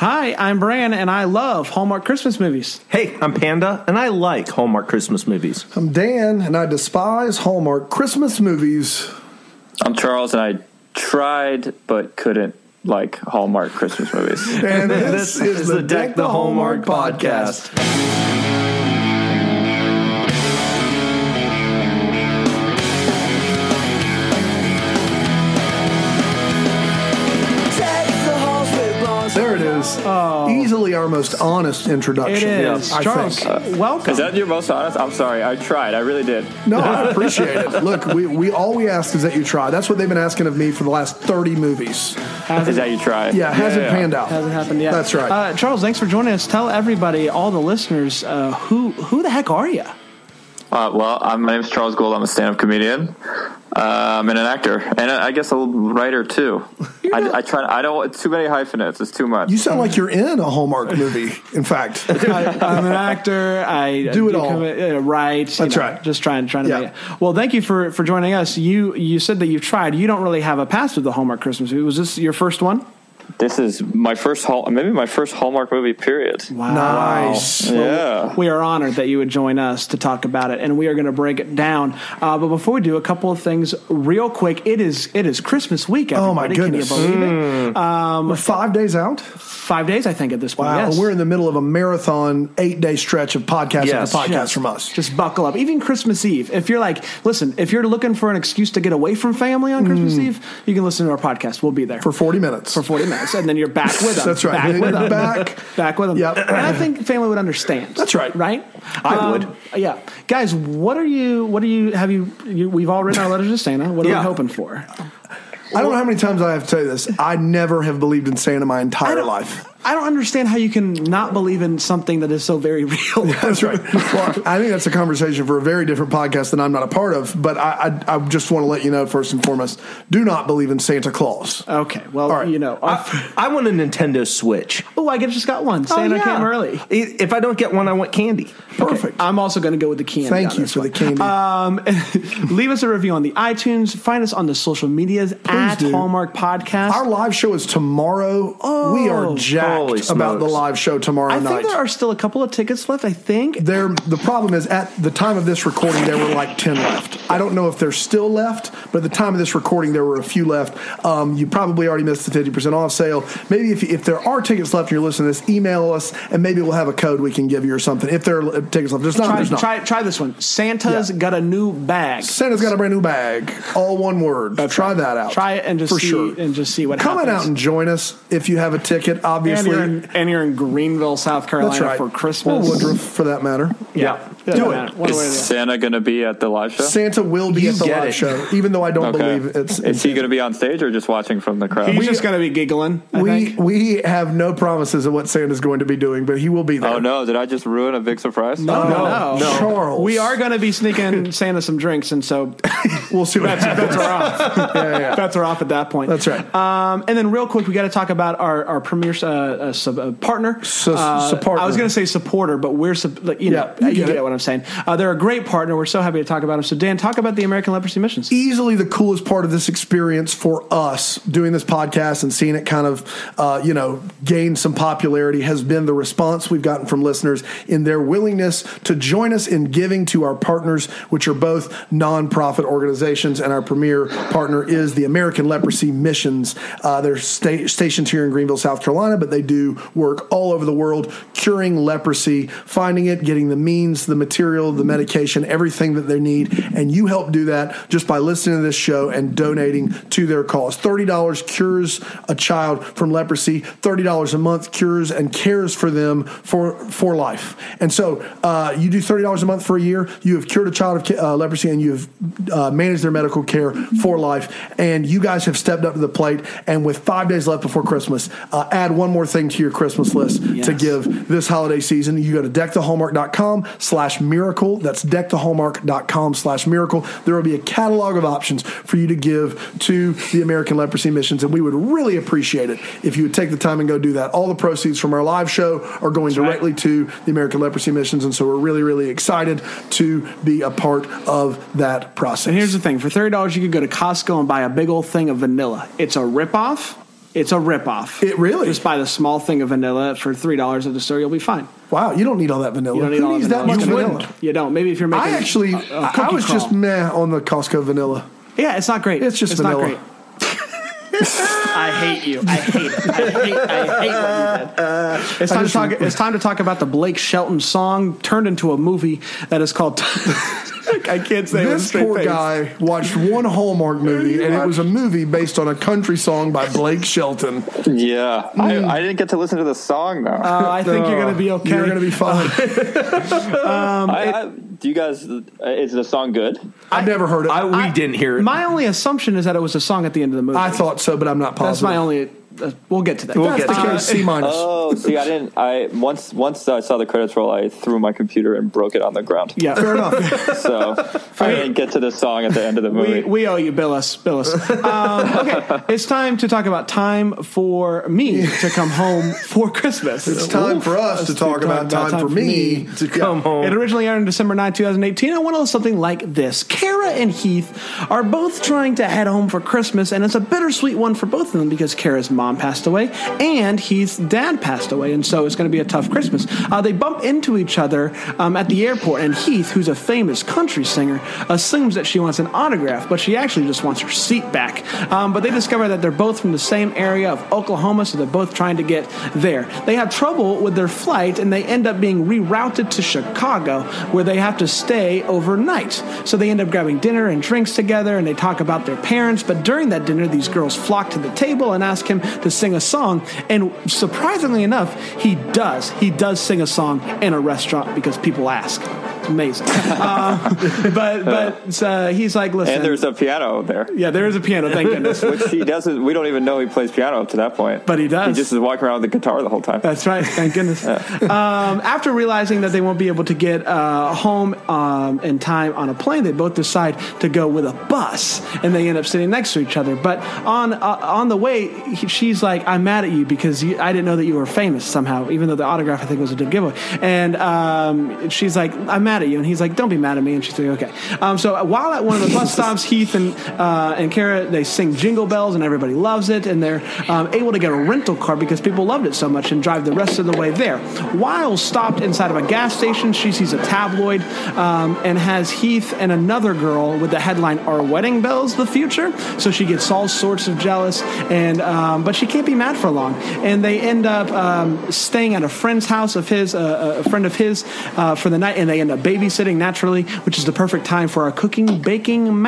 Hi, I'm Bran, and I love Hallmark Christmas movies. Hey, I'm Panda, and I like Hallmark Christmas movies. I'm Dan, and I despise Hallmark Christmas movies. I'm Charles, and I tried but couldn't like Hallmark Christmas movies. And this, is, the Deck the Hallmark podcast. There it is. Easily our most honest It introduction. is. I Charles, think. welcome. Is that your most honest? I'm sorry. I tried. I really did. No, I appreciate it. Look, we, we all we ask is that you try. That's what they've been asking of me for the last 30 movies. Is that you tried? Yeah, it hasn't yeah. panned out. Hasn't happened yet. That's right. Uh, Charles, thanks for joining us. Tell everybody, all the listeners, uh, who who the heck are you? Uh, well, I'm, my name is Charles Gould. I'm a stand-up comedian. Um, and an actor, and I guess a writer too. I, I try. I don't. It's too many hyphenates. It's too much. You sound like you're in a Hallmark movie, in fact. I, I'm an actor. I Do it all. commi- uh, right. That's know, right. Just trying, trying to Yeah. make it. Well, thank you for for joining us. You you said that you've tried. You don't really have a past with the Hallmark Christmas movie. Was this your first one? This is my first Hall. Maybe my first Hallmark movie. Period. Wow. Nice. Yeah. We are honored that you would join us to talk about it, and we are going to break it down. Uh, but before we do, a couple of things real quick. It is it is Christmas week. Oh, my goodness. Can you believe it? We're five days out. Five days, I think, at this point. Wow. Yes. We're in the middle of a marathon eight day stretch of podcasting Yes. the podcast Yes. from us. Just buckle up. Even Christmas Eve. If you're like, listen, if you're looking for an excuse to get away from family on Christmas Eve, you can listen to our podcast. We'll be there Mm. for 40 minutes. for 40 minutes, and then you're back with them. That's right. Back with them. back. Back with them. Yep. And I think family would understand. That's right. Right? I um, would. Yeah. Guys, what are you, what are you, have you, you we've all written our letters to Santa. What are Yeah. we hoping for? I don't know how many times I have to tell you this. I never have believed in Santa my entire life. I don't understand how you can not believe in something that is so very real. That's right. Well, I think that's a conversation for a very different podcast that I'm not a part of. But I, I, I just want to let you know first and foremost: do not believe in Santa Claus. Okay. Well, All right. you know. I, I want a Nintendo Switch. oh, I just got one. Santa yeah. came early. If I don't get one, I want candy. Perfect. I'm also going to go with the candy. Thank you for one. the candy. Um, leave us a review on the iTunes. Find us on the social medias at do. Hallmark Podcast. Our live show is tomorrow. Oh, we are Oh. Jacked Holy about the live show tomorrow I night. think there are still a couple of tickets left. I think. There, the problem is at the time of this recording, there were like 10 left. I don't know if there's still left, but at the time of this recording, there were a few left. Um, you probably already missed the 50% off sale. Maybe if, if there are tickets left and you're listening to this, email us and maybe we'll have a code we can give you or something. If there are tickets left, there's not. Try, there's not. try, try this one. Santa's Yeah. got a new bag. Santa's got a brand new bag. All one word. try that out. Try it and just For see sure. and just see what Come on happens. out and join us if you have a ticket, and obviously. you're, in, and you're in Greenville, South Carolina right. for Christmas. Or Woodruff, for that matter. Yeah, Do Doesn't it. way or the Is other. Santa going to be at the live show? Santa will be You at the live it. show, even though I don't Okay. believe it's. Is he going to be on stage or just watching from the crowd? He's just going to be giggling. I we think. we have no promises of what Santa's going to be doing, but he will be there. Oh no! Did I just ruin a big surprise? No, no, no. Charles. We are going to be sneaking Santa some drinks, and so We'll see what happens. bets are off. yeah, yeah. bets are off at that point. That's right. Um, and then, real quick, we got to talk about our our premier uh, uh, sub, uh, partner. Su- uh, supporter. I was going to say supporter, but we're sub, like, you know Yeah, you you, get get what I'm saying. Uh, they're a great partner. We're so happy to talk about them. So, Dan, talk about the American Leprosy Missions. Easily the coolest part of this experience for us doing this podcast and seeing it kind of, uh, you know, gain some popularity has been the response we've gotten from listeners in their willingness to join us in giving to our partners, which are both nonprofit organizations, and our premier partner is the American Leprosy Missions. Uh, they're sta- stationed here in Greenville, South Carolina, but they do work all over the world curing leprosy, finding it, getting the means, the material, the medication, everything that they need. And you help do that just by listening to this show and donating to their cause. $30 cures a child from leprosy, $30 a month cures and cares for them for, for life. And so uh, you do $30 a month for a year, you have cured a child of uh, leprosy, and you have uh, managed their medical care for life. And you guys have stepped up to the plate. And with five days left before Christmas, uh, add one more thing to your Christmas list to give this holiday season. You go to deckthehallmark.com slash miracle. That's deckthehallmark.com slash miracle. There will be a catalog of options for you to give to the American Leprosy Missions. And we would really appreciate it if you would take the time and go do that. All the proceeds from our live show are going directly to the American Leprosy Missions. And so we're really, really excited to be a part of that process. And here's the thing: for thirty dollars, you could go to Costco and buy a big old thing of vanilla. It's a ripoff, It's a ripoff. It really? Just buy the small thing of vanilla for three dollars at the store. You'll be fine. Wow, you don't need all that vanilla. You don't need Who all needs vanilla. that much It's gonna- vanilla? You don't. Maybe if you're making. I actually, a- a I was just crawl. meh on the Costco vanilla. Yeah, it's not great. It's just not vanilla. great. I hate you. I hate it. I hate, I hate what you did. It's time, to talk, it's time to talk about the Blake Shelton song turned into a movie that is called. I can't say it with a This straight poor face. guy watched one Hallmark movie, and it was a movie based on a country song by Blake Shelton. Yeah, I, I didn't get to listen to the song though. Uh, I think you're going to be okay. You're going to be fine. I, I, do you guys? Uh, is the song good? I've never heard it. I, we I, didn't hear it. My only assumption is that it was a song at the end of the movie. I thought so, but I'm not positive. That's my only. Uh, we'll get to that. We'll That's get the to case. C minus. Oh, see, I didn't. I once once I saw the credits roll, I threw my computer and broke it on the ground. Yeah, Fair enough. So I didn't get to the song at the end of the movie. We, we owe you, bill us, bill us. Um, okay, it's time to talk about time for me to come home for Christmas. It's time for us to talk about time, for me to come home. It originally aired in December 9, 2018. I went on something like this. Kara and Heath are both trying to head home for Christmas, and it's a bittersweet one for both of them because Kara's mom passed away and Heath's dad passed away, and so it's going to be a tough Christmas. Uh, they bump into each other um, at the airport, and Heath, who's a famous country singer, assumes that she wants an autograph, but she actually just wants her seat back. Um, but they discover that they're both from the same area of Oklahoma, so they're both trying to get there. They have trouble with their flight, and they end up being rerouted to Chicago, where they have to stay overnight. So they end up grabbing dinner and drinks together, and they talk about their parents. But during that dinner, these girls flock to the table and ask him to sing a song. And surprisingly enough, he does. He does sing a song in a restaurant because people ask. Amazing. uh, but but uh, he's like, listen. and there's a piano there, yeah, there is a piano. Thank goodness. which he doesn't. We don't even know he plays piano up to that point. But he does. He just is walking around with the guitar the whole time. That's right. Thank goodness. um, after realizing that they won't be able to get uh, home um, in time on a plane, they both decide to go with a bus, and they end up sitting next to each other. But on uh, on the way, he, she's like, "I'm mad at you because you, I didn't know that you were famous somehow, even though the autograph I think was a good giveaway." And um, she's like, "I'm mad at you," and he's like, "Don't be mad at me." And she's like, "Okay." Um, so while at one of the bus stops, Heath and uh, and Kara they sing Jingle Bells, and everybody loves it, and they're um, able to get a rental car because people loved it so much, and drive the rest of the way there. While stopped inside of a gas station, she sees a tabloid um, and has Heath and another girl with the headline "Our wedding bells the future?" So she gets all sorts of jealous, and um, but she can't be mad for long, and they end up um, staying at a friend's house of his, uh, a friend of his, uh, for the night, and they end up babysitting naturally, which is the perfect time for our cooking baking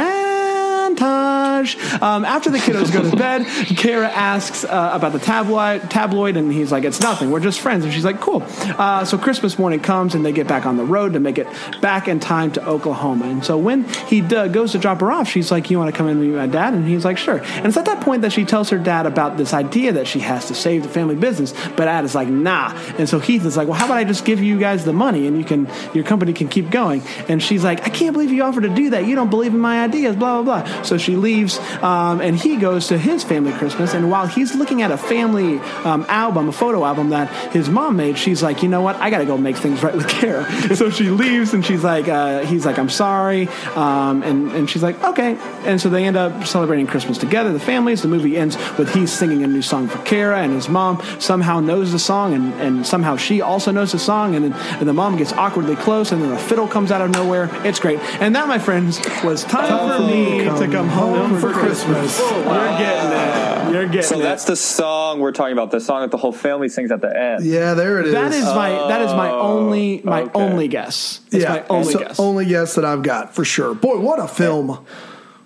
Um, after the kiddos go to bed, Kara asks uh, about the tabloid, tabloid, and he's like, "It's nothing. We're just friends." And she's like, "Cool." Uh, so Christmas morning comes, and they get back on the road to make it back in time to Oklahoma. And so when he d- goes to drop her off, she's like, "You want to come in and meet my dad?" And he's like, "Sure." And it's at that point that she tells her dad about this idea that she has to save the family business, but dad is like, "Nah." And so Heath is like, "Well, how about I just give you guys the money and you can your company can keep going?" And she's like, "I can't believe you offered to do that. You don't believe in my ideas." Blah blah blah. So she leaves, um, and he goes to his family Christmas. And while he's looking at a family um, album, a photo album that his mom made, she's like, "You know what? I got to go make things right with Kara." so she leaves, and she's like, uh, "He's like, I'm sorry," um, and and she's like, "Okay." And so they end up celebrating Christmas together, the families. The movie ends with he singing a new song for Kara, and his mom somehow knows the song, and, and somehow she also knows the song, and then and the mom gets awkwardly close, and then a fiddle comes out of nowhere. It's great. And that, my friends, was time, for me to come home for Christmas. You're getting it. You're getting So it. that's the song we're talking about. The song that the whole family sings at the end. Yeah, there it is. That is my that is my only my okay. only guess. It's yeah, my only so guess. only guess that I've got for sure. Boy, what a film!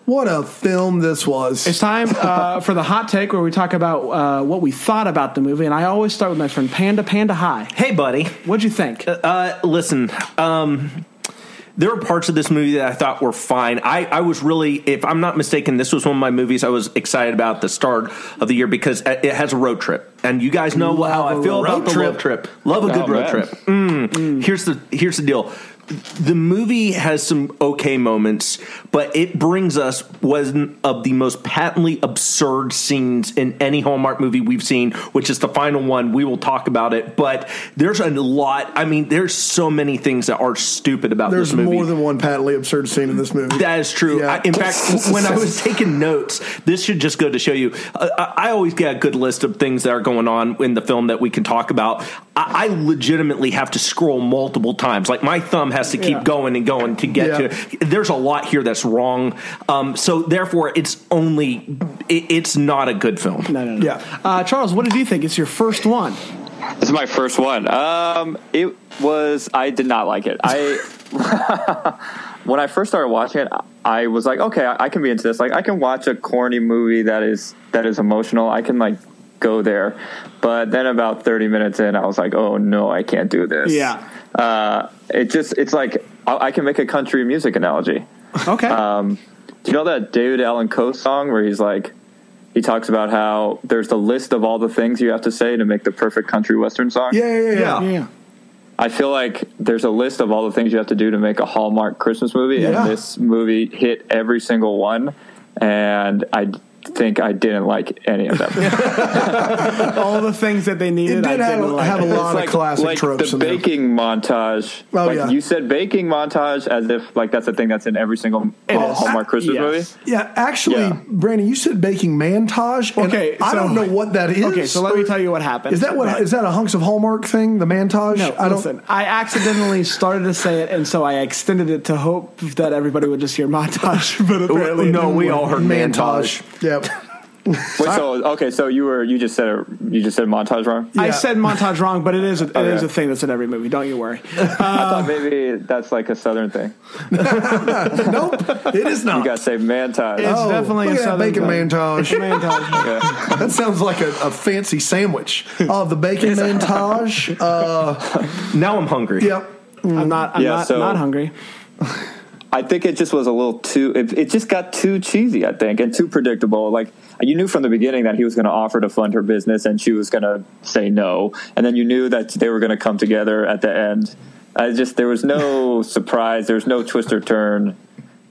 What a film this was. It's time uh, for the hot take where we talk about uh, what we thought about the movie, and I always start with my friend Panda Panda High. Hey, buddy. What'd you think? Uh, listen, um, there were parts of this movie that I thought were fine. I, I was really, if I'm not mistaken, this was one of my movies I was excited about at the start of the year because it has a road trip, and you guys know how I feel about the road trip. Love a good Oh, road man. trip. Mm. Here's the here's the deal. The movie has some okay moments, but it brings us one of the most patently absurd scenes in any Hallmark movie we've seen, which is the final one. We will talk about it, but there's a lot. I mean, there's so many things that are stupid about There's this movie. There's more than one patently absurd scene in this movie. That is true. Yeah. I, in fact, when I was taking notes, this should just go to show you. Uh, I I always get a good list of things that are going on in the film that we can talk about. I, I legitimately have to scroll multiple times. Like my thumb has to keep Yeah. going and going to get Yeah. to. There's a lot here that's wrong. Um, so therefore, it's only. It, it's not a good film. No, no, no. Yeah. Uh, Charles, what did you think? It's your first one. This is my first one. Um, it was. I did not like it. I when I first started watching it, I was like, okay, I, I can be into this. Like, I can watch a corny movie that is that is emotional. I can like go there. But then about thirty minutes in, I was like, oh no, I can't do this. Yeah. Uh, it just it's like I, I can make a country music analogy. Okay. Um, do you know that David Allan Coe song where he's like, he talks about how there's the list of all the things you have to say to make the perfect country western song? yeah, yeah, yeah. yeah. yeah. I feel like there's a list of all the things you have to do to make a Hallmark Christmas movie, Yeah. and this movie hit every single one. And I think I didn't like any of them. All the things that they It needed. did I have, didn't a- like. have a It's lot of classic like tropes the in there. baking montage. Oh, like yeah. you said, baking montage as if like that's a thing that's in every single Hall- is. Hallmark Christmas Yes. movie. Yeah, actually, Yeah. Brandon, you said baking montage. and Okay, I don't know what that is. Okay, so let me tell you what happened. Is that what is that a hunks of Hallmark thing? The montage? No, I don't. listen. I accidentally started to say it, and so I extended it to hope that everybody would just hear montage. But apparently, no, we all heard Mantage. Yep. Wait, so okay, so you were you just said a, you just said montage wrong. I said montage wrong, but it is a, it is Okay. a thing that's in every movie. Don't you worry. I thought maybe that's like a southern thing. nope, it is not. You gotta say mantage. It's Oh, definitely look a at that southern bacon thing. mantage. Montage. that sounds like a, a fancy sandwich. Oh, the bacon montage. Uh, Now I'm hungry. yep. I'm not. I'm Yeah, not, so- not hungry. I think it just was a little too. It, it just got too cheesy. I think and too predictable. Like you knew from the beginning that he was going to offer to fund her business, and she was going to say no. And then you knew that they were going to come together at the end. I just there was no surprise. There was no twist or turn,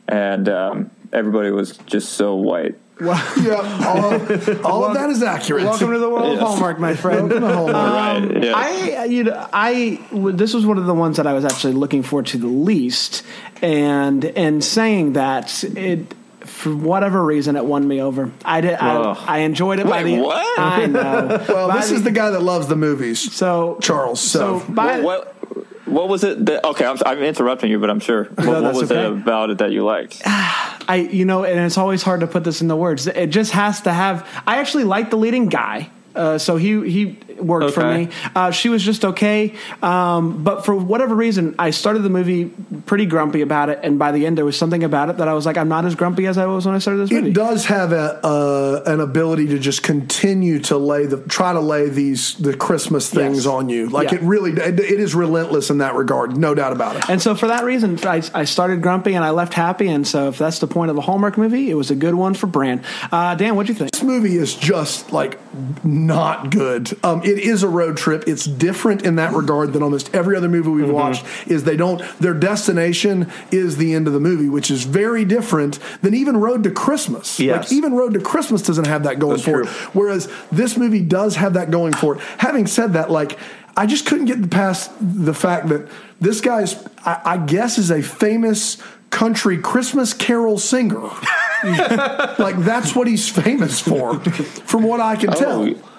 and um, everybody was just so white. Well, Yeah, all, all of that is accurate. welcome to the world of Yes. Hallmark, my friend. Welcome to Hallmark. right? Um, yes. I, uh, you know, I this was one of the ones that I was actually looking forward to the least, and and saying that it for whatever reason it won me over. I did. I, I enjoyed it by the. what? I know. well, By this is the guy that loves the movies. so Charles, so- by, what, what what was it? That, okay, I'm, I'm interrupting you, but I'm sure. What, what that's was it about it that you liked? I you know, and it's always hard to put this into words. It just has to have. I actually like the leading guy. Uh, so he he worked for me. Uh, she was just okay, um, but for whatever reason, I started the movie pretty grumpy about it, and by the end, there was something about it that I was like, I'm not as grumpy as I was when I started this movie. It does have a uh, an ability to just continue to lay the try to lay these the Christmas things Yes. on you. Like Yeah. it really it, it is relentless in that regard, no doubt about it. And so for that reason, I, I started grumpy and I left happy. And so if that's the point of a Hallmark movie, it was a good one for Brand. Uh, Dan, what'd you think? This movie is just like not good. Um, it is a road trip. It's different in that regard than almost every other movie we've mm-hmm. watched. Is they don't their destination is the end of the movie, which is very different than even Road to Christmas. Yes. Like even Road to Christmas doesn't have that going That's for it. Whereas this movie does have that going for it. Having said that, like I just couldn't get past the fact that this guy's I, I guess is a famous country Christmas carol singer. like that's what he's famous for, from what I can oh, tell. Oh,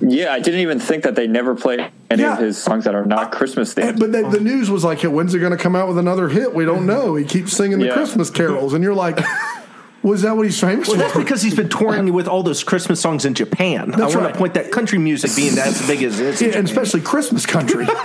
yeah, I didn't even think that they never play any Yeah. of his songs that are not Christmas themed. But the, the news was like, when's he going to come out with another hit? We don't know. He keeps singing the Yeah. Christmas carols, and you're like, was that what he's famous Well, that's for? because he's been touring with all those Christmas songs in Japan. I want right. to point that country music being as big as it is. Yeah, and especially Christmas country.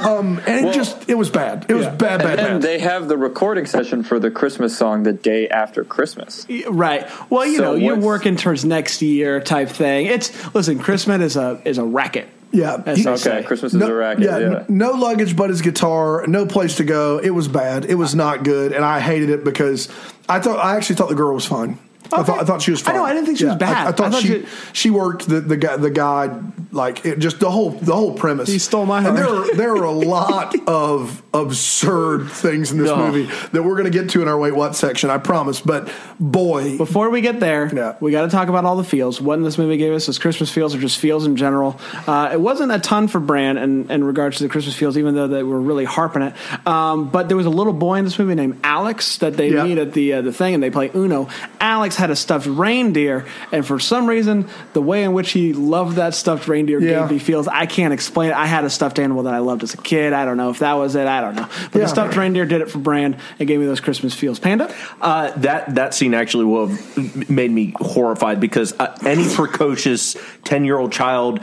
um, and it just, it was bad. It was bad, bad, and then bad. they have the recording session for the Christmas song the day after Christmas. Right. Well, you So know, you're working towards next year type thing. It's listen, Christmas is a is a racket. yeah. As He- Okay, say. Christmas is no, a racket. Yeah, n- no luggage but his guitar, no place to go. It was bad. It was not good, and I hated it because I thought I actually thought the girl was fine. I thought I thought she was. I Fine. know, I didn't think she was bad. I, I thought I thought she she- she worked the the guy the guy like it, just the whole the whole premise. He stole my And there heart. are there are a lot of absurd things in this No. movie that we're going to get to in our wait what section. I promise. But boy, Before we get there, Yeah. we got to talk about all the feels. What in this movie gave us was Christmas feels or just feels in general. Uh, it wasn't a ton for Bran in, in regards to the Christmas feels, even though they were really harping it. Um, but there was a little boy in this movie named Alex that they Yeah. meet at the uh, the thing, and they play Uno. Alex had a stuffed reindeer, and for some reason, the way in which he loved that stuffed reindeer Yeah. gave me feels. I can't explain it. I had a stuffed animal that I loved as a kid. I don't know if that was it. I don't know. But Yeah. the stuffed reindeer did it for Brand It gave me those Christmas feels. Panda. Uh, that that scene actually will have made me horrified because uh, any precocious ten year old child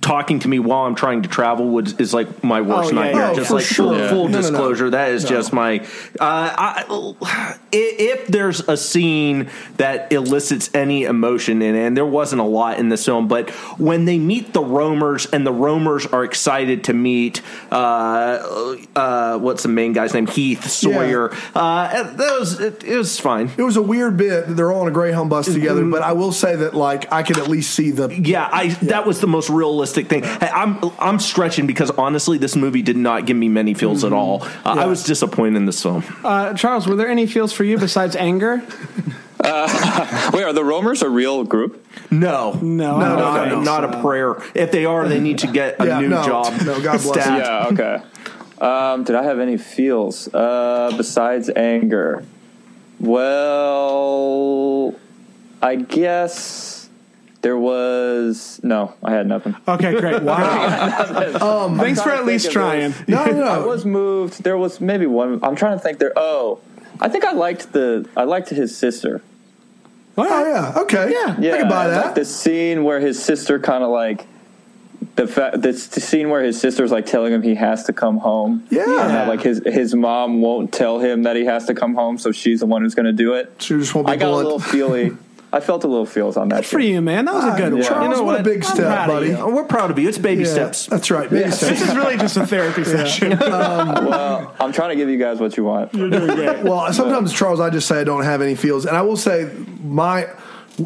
talking to me while I'm trying to travel would is like my worst Oh, yeah, nightmare. yeah. just like sure. full, Yeah. full No, no, no. disclosure, that is No. just my. Uh, I, if there's a scene that elicits any emotion in it, and there wasn't a lot in this film, but when they meet the roamers and the roamers are excited to meet, uh, uh, what's the main guy's name? Heath Sawyer. Uh, that was it, it was fine. it was a weird bit. that They're all on a Greyhound bus together. Mm-hmm. But I will say that like I could at least see the Yeah, I that was the most realistic thing. Hey, I'm I'm stretching because honestly, this movie did not give me many feels at all. Uh, I was disappointed in this film. Uh, Charles, were there any feels for you besides anger? Wait, are the roamers a real group? No, No, No, I don't not so. a prayer. If they are, they need to get a Yeah, new no, job. no, God bless Stat. Yeah, okay. Um, did I have any feels uh, besides anger? Well, I guess there was no. I had nothing. Okay, great. Wow. Oh, um, thanks for at least trying. this. no no. I was moved. There was maybe one. I'm trying to think. There. Oh, I think I liked the. I liked his sister. Oh yeah, okay, Yeah. Yeah, I can buy like that. the scene where his sister kind of like the fact this the scene where his sister's like telling him he has to come home. Yeah. and that like his his mom won't tell him that he has to come home, so she's the one who's going to do it. She just won't be I got blunt. a little feely. I felt a little feels on that. Good for you, man. That was a good Ah, one. Charles, You know what a what? big I'm step, buddy. Oh, we're proud of you. It's baby Yeah, steps. That's right. Baby This steps. is really just a therapy session. Well, I'm trying to give you guys what you want. You're doing great. Well, sometimes Charles, I just say I don't have any feels, and I will say my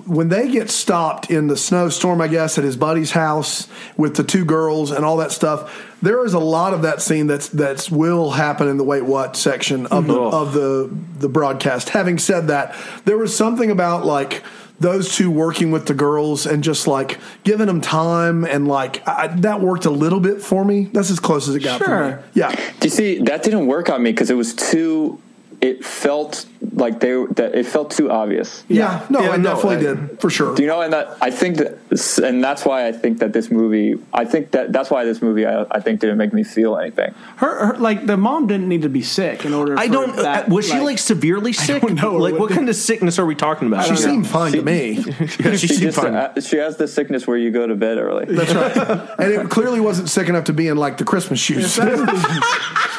when they get stopped in the snowstorm, I guess at his buddy's house with the two girls and all that stuff. There is a lot of that scene that's that's will happen in the wait what section of the Mhm. of the the broadcast. Having said that, there was something about like those two working with the girls and just like giving them time and like I, that worked a little bit for me. That's as close as it got for me. Sure. Yeah. Do you see that didn't work on me because it was too. It felt like they that it felt too obvious. Yeah, no, Yeah, I no, definitely I- did for sure. Do you know? And that I think that, and that's why I think that this movie. I think that that's why this movie. I, I think didn't make me feel anything. Her, her, like the mom didn't need to be sick in order. To I for don't. That, uh, was she like severely sick? don't know. Like, What what the- kind of sickness are we talking about? She seemed fine to me. Yeah, she She seemed just fine. uh, she has the sickness where you go to bed early. That's right. and it clearly wasn't sick enough to be in like the Christmas shoes.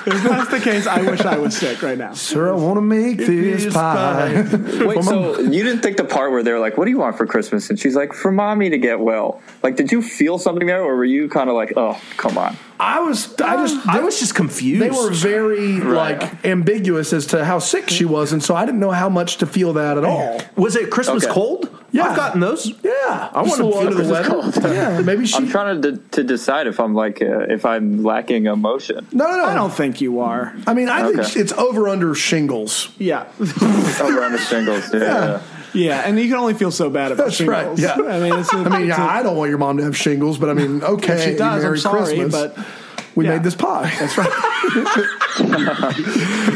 If that's the case, I wish I was sick right now. Sir, I want to make this This pie. Wait, so you didn't think the part where they're like, "What do you want for Christmas?" and she's like, "For mommy to get well." Like, did you feel something there, or were you kind of like, "Oh, come on"? I was, I just, I was just confused. They were very Right. like ambiguous as to how sick she was, and so I didn't know how much to feel that at all. Was it Christmas Okay. cold? Yeah. I've gotten those. Yeah, I Just wanna a little feel the Christmas weather. Yeah, maybe she. I'm trying to to decide if I'm like uh, if I'm lacking emotion. no, no, no. I don't think you are. I mean, I think it's over under shingles. Yeah, Over under shingles, yeah. Yeah. Yeah, and you can only feel so bad about That's right, shingles. yeah. I mean, it's a, I mean, yeah, I don't want your mom to have shingles, but I mean, okay, she does. Merry I'm sorry, Christmas. but we yeah. made this pie. That's right.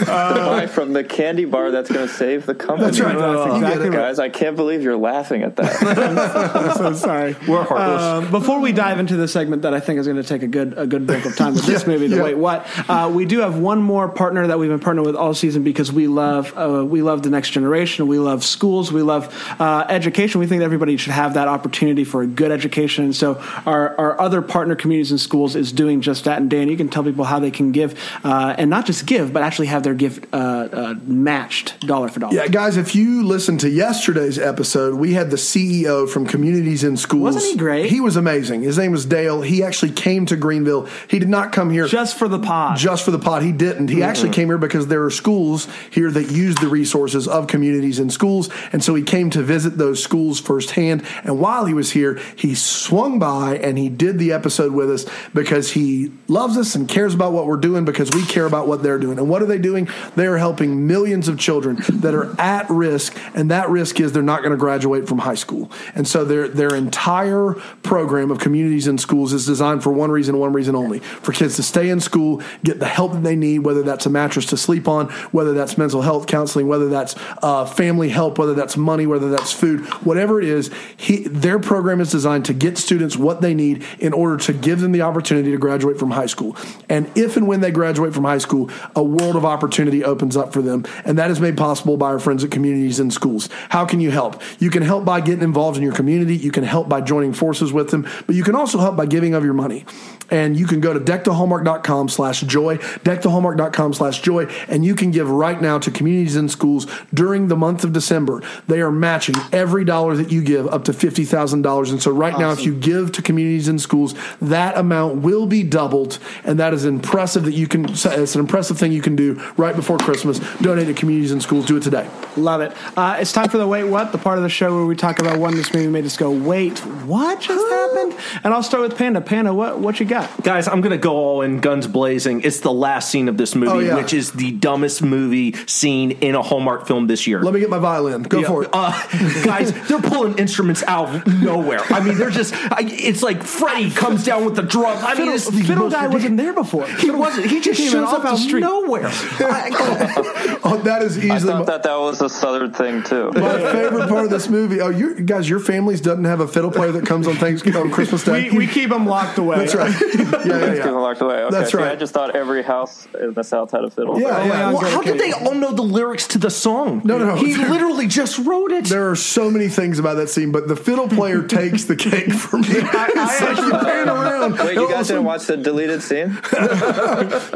Pie from the candy bar that's going to save the company. That's right. That's You exactly get right. Guys, I can't believe you're laughing at that. I'm so sorry. We're heartless. Um, before we dive into the segment that I think is going to take a good a good bulk of time with this Yeah, movie, the yeah. wait what, uh, we do have one more partner that we've been partnering with all season because we love uh, we love the next generation, we love schools, we love uh, education. We think that everybody should have that opportunity for a good education, and so our our other partner communities and schools is doing just that. And Dan, you can tell people how they can give uh, and not just give, but actually have their gift uh, uh, matched dollar for dollar. Yeah, guys, if you listened to yesterday's episode, we had the CEO from Communities in Schools. Wasn't he great? He was amazing. His name was Dale. He actually came to Greenville. He did not come here Just for the pod. just for the pod. He didn't. He actually came here because there are schools here that use the resources of communities in schools. And so he came to visit those schools firsthand. And while he was here, he swung by and he did the episode with us because he loves us and cares about what we're doing because we care about what they're doing. And what are they doing? They're helping millions of children that are at risk. And that risk is they're not going to graduate from high school. And so their, their entire program of communities and schools is designed for one reason, one reason only for kids to stay in school, get the help that they need, whether that's a mattress to sleep on, whether that's mental health counseling, whether that's uh, family help, whether that's money, whether that's food, whatever it is. He, their program is designed to get students what they need in order to give them the opportunity to graduate from high school. And if and when they graduate from high school, a world of opportunity opens up for them. And that is made possible by our friends at Communities and Schools. How can you help? You can help by getting involved in your community. You can help by joining forces with them, but you can also help by giving of your money. And you can go to deckthehallmark.com slash joy, deckthehallmark.com slash joy, and you can give right now to communities and schools during the month of December. They are matching every dollar that you give up to $50,000. And so right now, if you give to communities and schools, that amount will be doubled. And that is impressive that you can, it's an impressive thing you can do right before Christmas. Donate to communities and schools. Do it today. Love it. Uh, it's time for the Wait What, the part of the show where we talk about when this movie made us go, wait, what just happened? And I'll start with Panda. Panda, what, what you got? Guys, I'm going to go all in guns blazing. It's the last scene of this movie, Oh, yeah. which is the dumbest movie scene in a Hallmark film this year. Let me get my violin. Go Yeah, for it. Uh, guys, they're pulling instruments out of nowhere. I mean, they're just, I, it's like Freddie comes down with the drum. I mean, Fiddle, it's the Fiddle guy wasn't there before. He wasn't. He just shows up out of nowhere. I- oh, that is I thought my, that that was a southern thing too. my favorite part of this movie. Oh, you guys, your families doesn't have a fiddle player that comes on Thanksgiving on Christmas Day. We, we keep them locked away. That's right. Yeah, yeah, Keep them locked away. Okay, That's see, right. I just thought every house in the South had a fiddle. Yeah, Oh, yeah. yeah. well, how did they all know the lyrics to the song? No, no, no. He literally just wrote it. There are so many things about that scene, but the fiddle player takes the cake from me. It's like you pan around. Wait, you All of a guys sudden- didn't watch the deleted scene?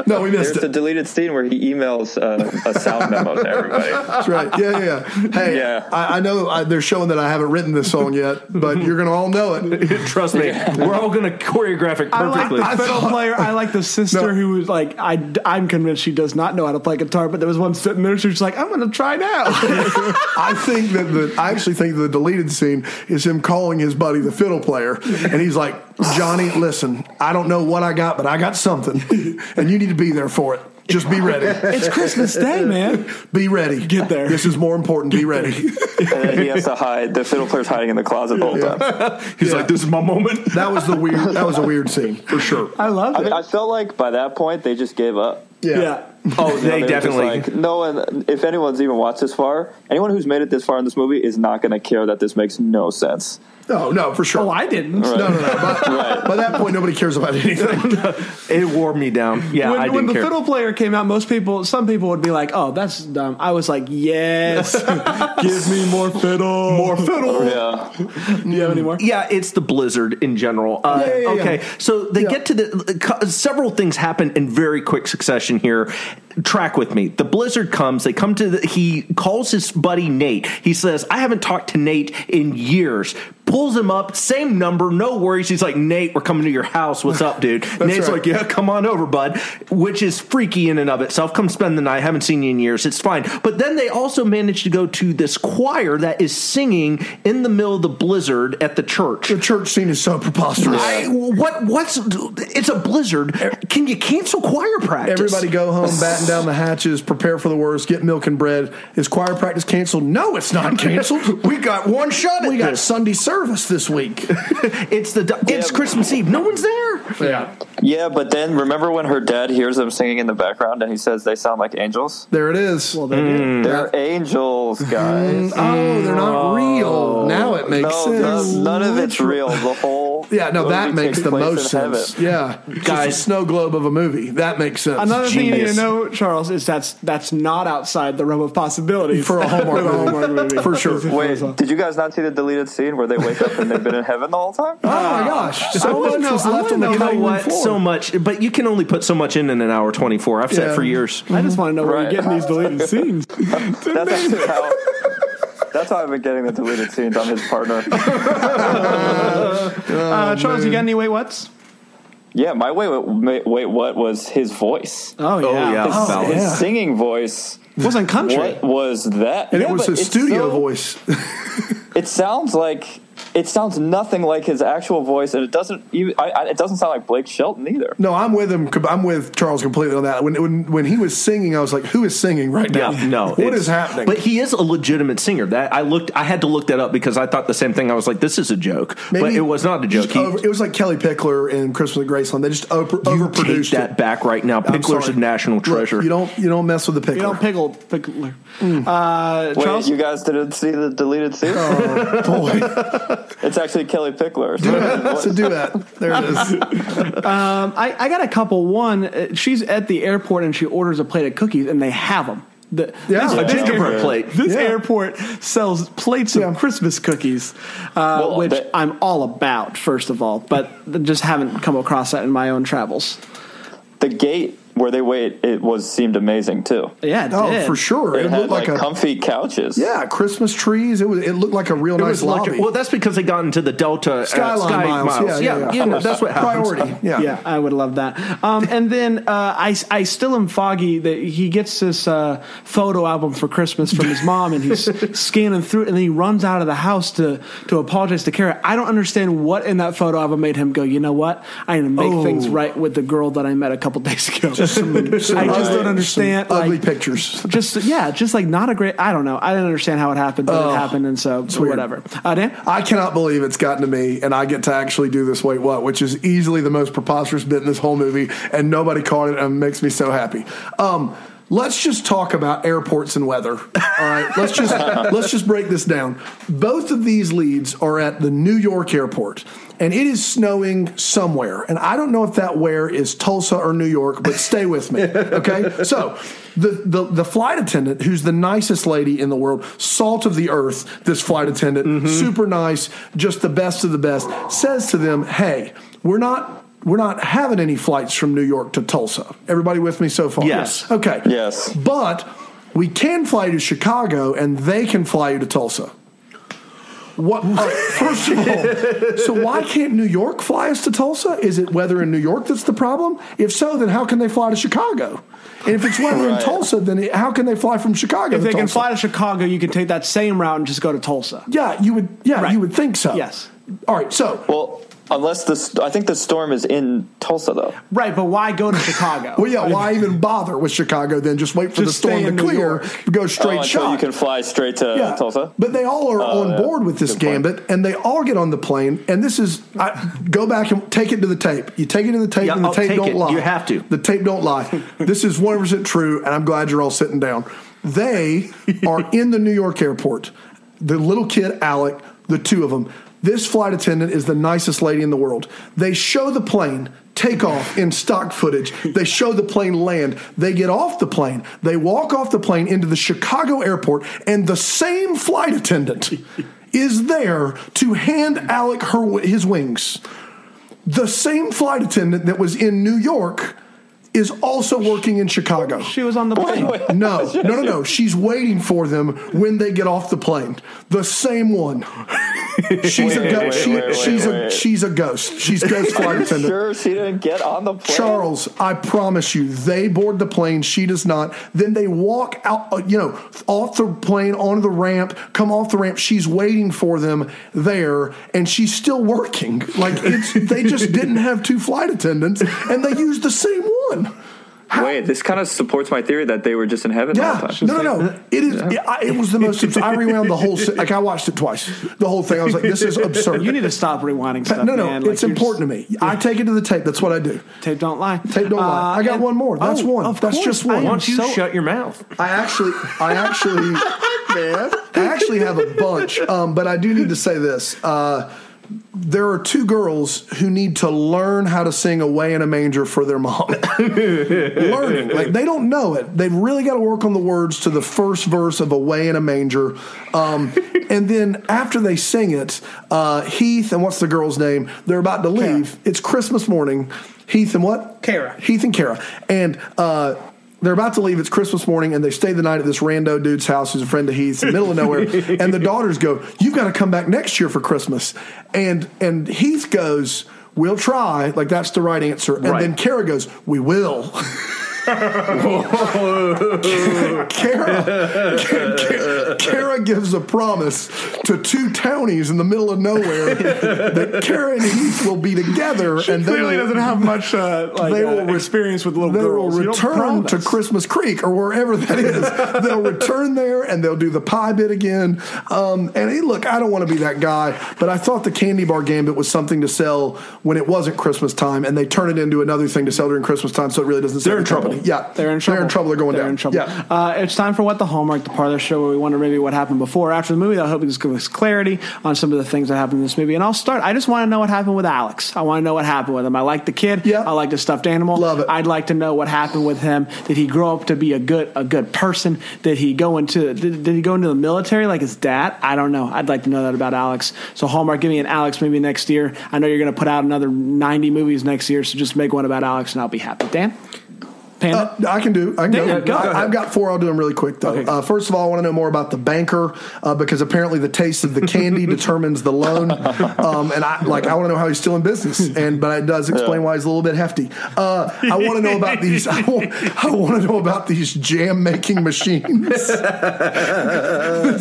No, we missed it. There's a deleted scene where he emails uh, a sound memo to everybody. That's right. Yeah, yeah, yeah. Hey, Yeah. I, I know I, they're showing that I haven't written this song yet, but you're going to all know it. Trust me, we're all going to choreograph it I like perfectly. the fiddle player. I like the sister No. who was like, I, I'm convinced she does not know how to play guitar, but there was one sitting there. She was like, I'm going to try now. I think that the I actually think the deleted scene is him calling his buddy the fiddle player, and he's like, Johnny, listen, I don't know what I got, but I got something, and you need to be there for it. Just be ready. it's Christmas Day, man. Be ready. Get there. This is more important. Be ready. And then he has to hide. The fiddle player's hiding in the closet the whole time. He's like, "This is my moment." That was the weird. That was a weird scene for sure. I love I it. mean, I felt like by that point they just gave up. yeah. Oh, You know, they were definitely. like, no one. If anyone's even watched this far, anyone who's made it this far in this movie is not going to care that this makes no sense. No, no, for sure. Oh, I didn't. no, no, no. By, Right. by that point, nobody cares about anything. it wore me down. Yeah, When, I when didn't the care. fiddle player came out, most people, some people would be like, "Oh, that's dumb." I was like, "Yes, give me more fiddle, more fiddle." Yeah. Do you have any more? Yeah, it's the blizzard in general. Uh, Yeah, yeah, yeah. okay, so they Yeah. get to the several things happen in very quick succession here. Track with me. The blizzard comes. They come to the. He calls his buddy Nate. He says, "I haven't talked to Nate in years." Pulls him up, same number, no worries. He's like, "Nate, we're coming to your house. What's up, dude?" Nate's right. like, "Yeah, come on over, bud." Which is freaky in and of itself. Come spend the night. Haven't seen you in years. It's fine. But then they also manage to go to this choir that is singing in the middle of the blizzard at the church. the church scene is so preposterous. I, what what's it's a blizzard. Can you cancel choir practice? Everybody go home, batten down the hatches, prepare for the worst, get milk and bread. Is choir practice canceled? No, it's not canceled. We got one shot at we got this. Sunday service this week. It's the it's Yeah. Christmas Eve. No one's there. Yeah. Yeah, but then remember when her dad hears them singing in the background and he says they sound like angels? There it is. Well, they did. Mm. They're angels, mm. guys. oh, they're not real. Oh. Now it makes no, sense. none, none of it's real. The whole Yeah, no, that makes the most sense. heaven. Yeah, Just a Guys. snow globe of a movie. That makes sense. Another thing you need to know, Charles, is that's that's not outside the realm of possibilities For a Hallmark For a movie. Hallmark movie. For sure. Wait, did you guys not see the deleted scene where they wake up and they've been in heaven the whole time? oh my gosh, I so much know- was left wanna on the know You know cutting room what? floor. So much, but you can only put so much in in an hour twenty four. I've said for years. Mm-hmm. I just want to know where Right. you're getting these deleted scenes. That's actually how. That's how I've been getting the deleted scenes. I'm his partner. Uh, Charles, you got any wait what's? Yeah, my wait, wait, wait, what was his voice? Oh yeah, Oh, yeah. His- Oh, Valid. yeah. Singing voice. It wasn't country. What was that? and Yeah, it was but his studio so- voice. It sounds like it sounds nothing like his actual voice, and it doesn't even. I, I, it doesn't sound like Blake Shelton either. No, I'm with him. I'm with Charles completely on that. When when when he was singing, I was like, "Who is singing right now? Yeah, no. what is happening?" But he is a legitimate singer. That I looked, I had to look that up because I thought the same thing. I was like, this is a joke, but it was not a joke. He, over- it was like Kellie Pickler in Christmas at Graceland. They just over, you overproduced take that it. back right now. Pickler's a national Look, treasure. you don't you don't mess with the pickler. You don't pickle, pickle. Uh, Wait, Charles, you guys didn't see the deleted scene? Oh, boy, It's actually Kellie Pickler. so do that. There it is. I, I got a couple. One, uh, she's at the airport and she orders a plate of cookies, and they have them. The, Yeah. this, A gingerbread air- plate. This Yeah. airport sells plates of Christmas cookies, uh, Well, which they- I'm all about. First of all, but just haven't come across that in my own travels. the gate where they wait, it was seemed amazing too. Yeah, it Oh, did. for sure. It, It, had looked like, like, a comfy couches. yeah Christmas trees. It was. It looked like a real It nice was like- lobby. well, that's because they got into the Delta uh, Skyline Sky miles. Yeah, yeah, yeah. you know, that's what happens. Priority. Yeah. Yeah, I would love that. Um, and then uh, I, I still am foggy that he gets this uh, photo album for Christmas from his mom, and he's scanning through, it, and then he runs out of the house to to apologize to Kara. I don't understand what in that photo album made him go. You know what? I need to make Oh. things right with the girl that I met a couple days ago. I just don't understand. Some ugly like, pictures. Just yeah, just like not a great. I don't know. I didn't understand how it happened, but Oh, it happened, and so whatever. Uh, Dan, I cannot believe it's gotten to me, and I get to actually do this. Wait, what? Which is easily the most preposterous bit in this whole movie, and nobody caught it, and it makes me so happy. Um, let's just talk about airports and weather. All right, let's just let's just break this down. Both of these leads are at the New York airport, and it is snowing somewhere, and I don't know if that where is Tulsa or New York, but stay with me, okay? So. The, the the flight attendant, who's the nicest lady in the world, salt of the earth, this flight attendant, mm-hmm. super nice, just the best of the best, says to them, "Hey, we're not we're not having any flights from New York to Tulsa. Everybody with me so far? Yes. Okay. Yes. But we can fly you to Chicago, and they can fly you to Tulsa. What? all right, first of all, so why can't New York fly us to Tulsa? Is it weather in New York that's the problem? If so, then how can they fly to Chicago? And if it's weather in Tulsa, then it- how can they fly from Chicago? if to they can fly to Chicago, you can take that same route and just go to Tulsa. yeah, you would. Yeah, Right. you would think so. Yes. All right. So, Well, unless the st- I think the storm is in Tulsa though. Right, but why go to Chicago? well, yeah. Why even bother with Chicago? Then just wait for the Just stay storm to New clear, York. go Oh, straight until shot. you can fly straight to yeah. Tulsa. But they all are Oh, on yeah. board with this Good point. gambit, and they all get on the plane. And this is I, go back and take it to the tape. You take it to the tape, Yeah, and the I'll tape don't it. lie. You have to. The tape don't lie. this is one hundred percent true, and I'm glad you're all sitting down. They are in the New York airport. The little kid Alec, the two of them. This flight attendant is the nicest lady in the world. They show the plane take off in stock footage. They show the plane land. They get off the plane. They walk off the plane into the Chicago airport, and the same flight attendant is there to hand Alec her his wings. The same flight attendant that was in New York is also working in Chicago. She was on the plane. No, no, no, no. She's waiting for them when they get off the plane. The same one. She's a Wait, ghost. wait, She, wait, wait, she's a wait. she's a ghost. She's ghost flight attendant. Sure, she didn't get on the plane. Charles, I promise you, they board the plane. She does not. Then they walk out, uh, you know, off the plane onto the ramp, come off the ramp. She's waiting for them there, and she's still working. Like it's, they just didn't have two flight attendants, and they used the same one. Wait, this kind of supports my theory that they were just in heaven Yeah, the time. no, no, no. It is. It, I, it was the most. I rewound the whole. se- Like I watched it twice. The whole thing. I was like, this is absurd. You need to stop rewinding stuff. no, no. man. It's you're important to me. I take it to the tape. That's what I do. Tape don't lie. Tape don't lie. I got and- one more. That's oh, one. Of That's course. just one. I Why don't you so- shut your mouth? I actually, I actually, man, I actually have a bunch. Um, but I do need to say this. Uh, there are two girls who need to learn how to sing "Away in a Manger" for their mom. Learning, like they don't know it. They've really got to work on the words to the first verse of "Away in a Manger," um, and then after they sing it, uh, Heath and what's the girl's name? They're about to leave. It's Christmas morning. Heath and what? Kara. Heath and Kara, and. Uh, they're about to leave. It's Christmas morning, and they stay the night at this rando dude's house who's a friend of Heath's in the middle of nowhere. and the daughters go, "You've got to come back next year for Christmas." And and Heath goes, "We'll try." Like that's the right answer. And Right. then Kara goes, "We will." Kara, Kara, gives a promise to two townies in the middle of nowhere that Kara and Heath will be together, and they Clearly will, doesn't have much uh, like they uh, will re- experience with little they girls. will return to. Christmas Creek or wherever that is. they'll return there and they'll do the pie bit again. Um, and hey, look, I don't want to be that guy, but I thought the candy bar gambit was something to sell when it wasn't Christmas time, and they turn it into another thing to sell during Christmas time, so it really doesn't. They're sell in the trouble. Yeah, They're in trouble. They're in trouble. They're going They're down. in trouble. Yeah. Uh, it's time for what the Hallmark, the part of the show where we wonder maybe what happened before or after the movie. That'll help us give us clarity on some of the things that happened in this movie. And I'll start. I just want to know what happened with Alex. I want to know what happened with him. I like the kid. Yeah. I like the stuffed animal. Love it. I'd like to know what happened with him. Did he grow up to be a good a good person? Did he go into did, did he go into the military like his dad? I don't know. I'd like to know that about Alex. So Hallmark, give me an Alex movie next year. I know you're going to put out another 90 movies next year, so just make one about Alex and I'll be happy. Dan. Panda. Uh, I can do. I can go. Yeah, go. I, have got four. I'll do them really quick though. Okay. Uh, first of all, I want to know more about the banker uh, because apparently the taste of the candy determines the loan. Um, and I like I want to know how he's still in business. And but it does explain why he's a little bit hefty. Uh, I want to know about these. I want, I want to know about these jam making machines.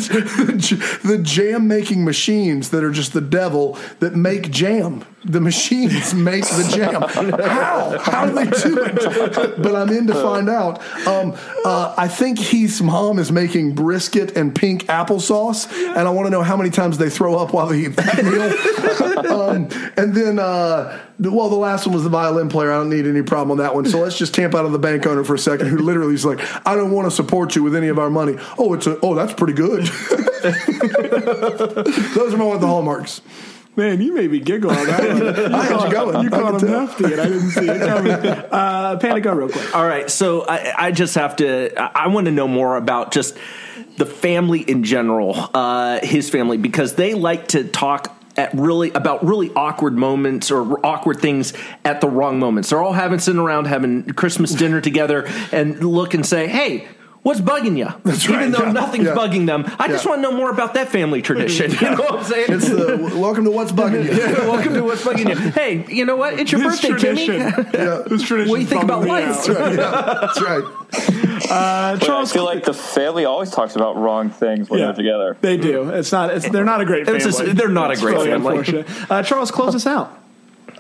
the, j- the jam making machines that are just the devil that make jam. The machines make the jam. How? How do they do it? But I'm in to find out. Um, uh, I think Heath's mom is making brisket and pink applesauce, and I want to know how many times they throw up while they eat that meal. um, and then, uh, well, the last one was the violin player. I don't need any problem on that one. So let's just camp out of the bank owner for a second, who literally is like, "I don't want to support you with any of our money." Oh, it's a. Oh, that's pretty good. Those are my the hallmarks. Man, you made me giggle on that one. I had you going. You called him hefty, and I didn't see it coming. Uh, Panda, go real quick. All right, so I, I just have to. I, I want to know more about just the family in general, uh, his family, because they like to talk at really about really awkward moments or awkward things at the wrong moments. They're all having sitting around having Christmas dinner together and look and say, "Hey." What's bugging you? Even right, though yeah, nothing's yeah. bugging them, I just want to know more about that family tradition. You know what I'm saying? It's the welcome to what's bugging you. Yeah, welcome to what's bugging you. Hey, you know what? It's your This birthday, Timmy. tradition. Yeah. This tradition. What do you think about bummed me lights? That's right. Yeah, that's right. Uh, But I Charles, feel like the family always talks about wrong things when yeah, they're together. They do. It's not. It's, they're not a great family. Just- they're not a great really family. unfortunate. Uh, Charles, close us out.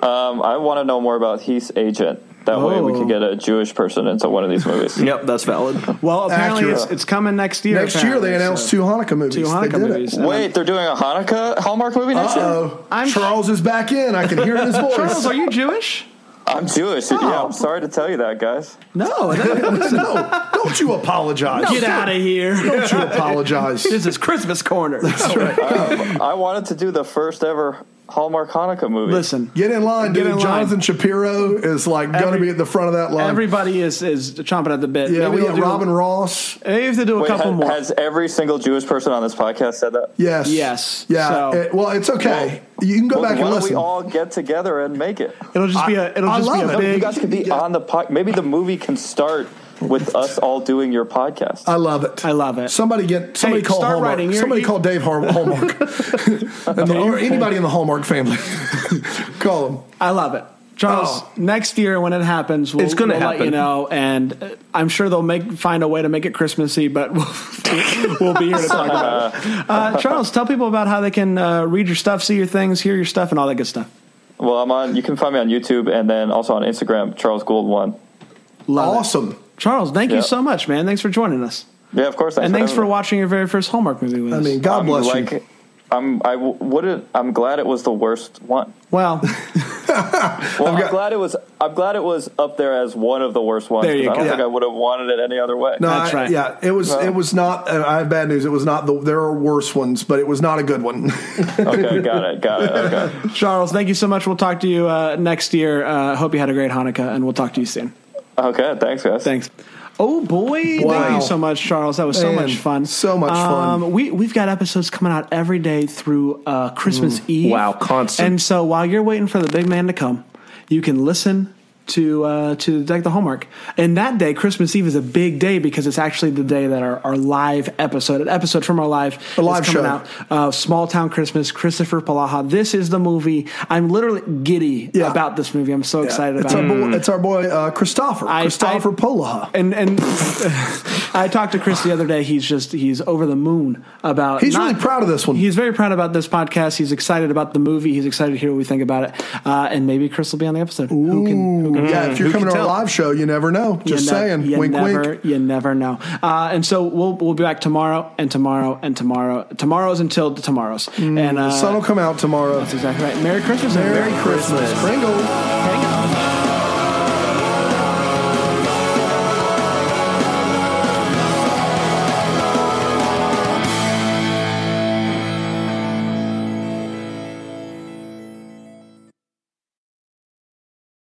Um, I want to know more about Heath's agent. That way we could get a oh. Jewish person into one of these movies. Yep, that's valid. Well, apparently it's, it's coming next year. Next year they announced so- two Hanukkah movies. two They Hanukkah did movies. And Wait, they're doing a Hanukkah Hallmark movie next year? Oh, I'm- Charles is back in. I can hear his voice. Charles, are you Jewish? I'm Jewish. Oh. Yeah, I'm sorry to tell you that, guys. No. no, don't you apologize. Get out of here. Don't you apologize. This is Christmas corner. That's right. Um, I wanted to do the first ever Hallmark Hanukkah movie. Listen, Get in line, Get dude. in line. Jonathan Shapiro is like going to be at the front of that line. everybody is is chomping at the bit. yeah, Maybe we they'll got do- Robin Ross. Maybe if they do a Wait, couple ha- more. has every single Jewish person on this podcast said that? Yes. Yes. Yeah. So- it- well, it's okay. you can go Well, back why and don't listen. we all get together and make it? it'll just be a. It'll I just be a it. big. You guys could be on the pod. Maybe the movie can start with us all doing your podcast. I love it. I love it. Somebody get somebody Hey, call start Hallmark. writing. You're- somebody you- call Dave Har- Hallmark, the, or anybody in the Hallmark family. call him. I love it. Charles, Oh. next year when it happens, we'll, It's gonna we'll let happen. you know, and uh, I'm sure they'll make find a way to make it Christmassy, but we'll, we'll be here to talk about it. Uh, Charles, tell people about how they can uh, read your stuff, see your things, hear your stuff, and all that good stuff. Well, I'm on. You can find me on YouTube and then also on Instagram, Charles Gould One. Love it. Awesome. Charles, thank you so much, man. Thanks for joining us, Yeah, of course. and thanks for having me. watching your very first Hallmark movie with I us. mean, God I'm bless like, you. I'm. I w- wouldn't. I'm glad it was the worst one. well, Well, I'm glad it was I'm glad it was up there as one of the worst ones. There you 'cause I don't go. think I would have wanted it any other way. No, That's I- right. Yeah, it was. It was not. uh, I have bad news. It was not. The, there are worse ones, but it was not a good one. Okay, got it, got it. Okay. Charles, thank you so much. We'll talk to you uh, next year. Uh, hope you had a great Hanukkah, and we'll talk to you soon. Okay, thanks, guys. Thanks. Oh boy! Thank you so much, Charles. That was so Man, much fun. so much fun. Um, we we've got episodes coming out every day through uh, Christmas Eve. Wow, constant. And so while you're waiting for the big man to come, you can listen to uh, to deck the hallmark. And that day, Christmas Eve, is a big day because it's actually the day that our, our live episode, an episode from our live, A live coming show. out. Uh, Small Town Christmas, Kristoffer Polaha. This is the movie. I'm literally giddy Yeah. about this movie. I'm so excited it's about our it. boy. It's our boy uh, Kristoffer. I- Kristoffer I- Polaha. And and I talked to Chris the other day. He's just he's over the moon about. He's really proud of this one. He's very proud about this podcast. He's excited about the movie. He's excited to hear what we think about it. Uh, and maybe Chris will be on the episode. Who can? Who can yeah, if you're who coming to our tell? live show, you never know. Just ne- saying. Wink, never, wink. You never know. Uh, and so we'll we'll be back tomorrow and tomorrow and tomorrow. Tomorrow's until the tomorrows. and uh, The sun will come out tomorrow. that's exactly right. Merry Christmas. and Merry Christmas. Pringle.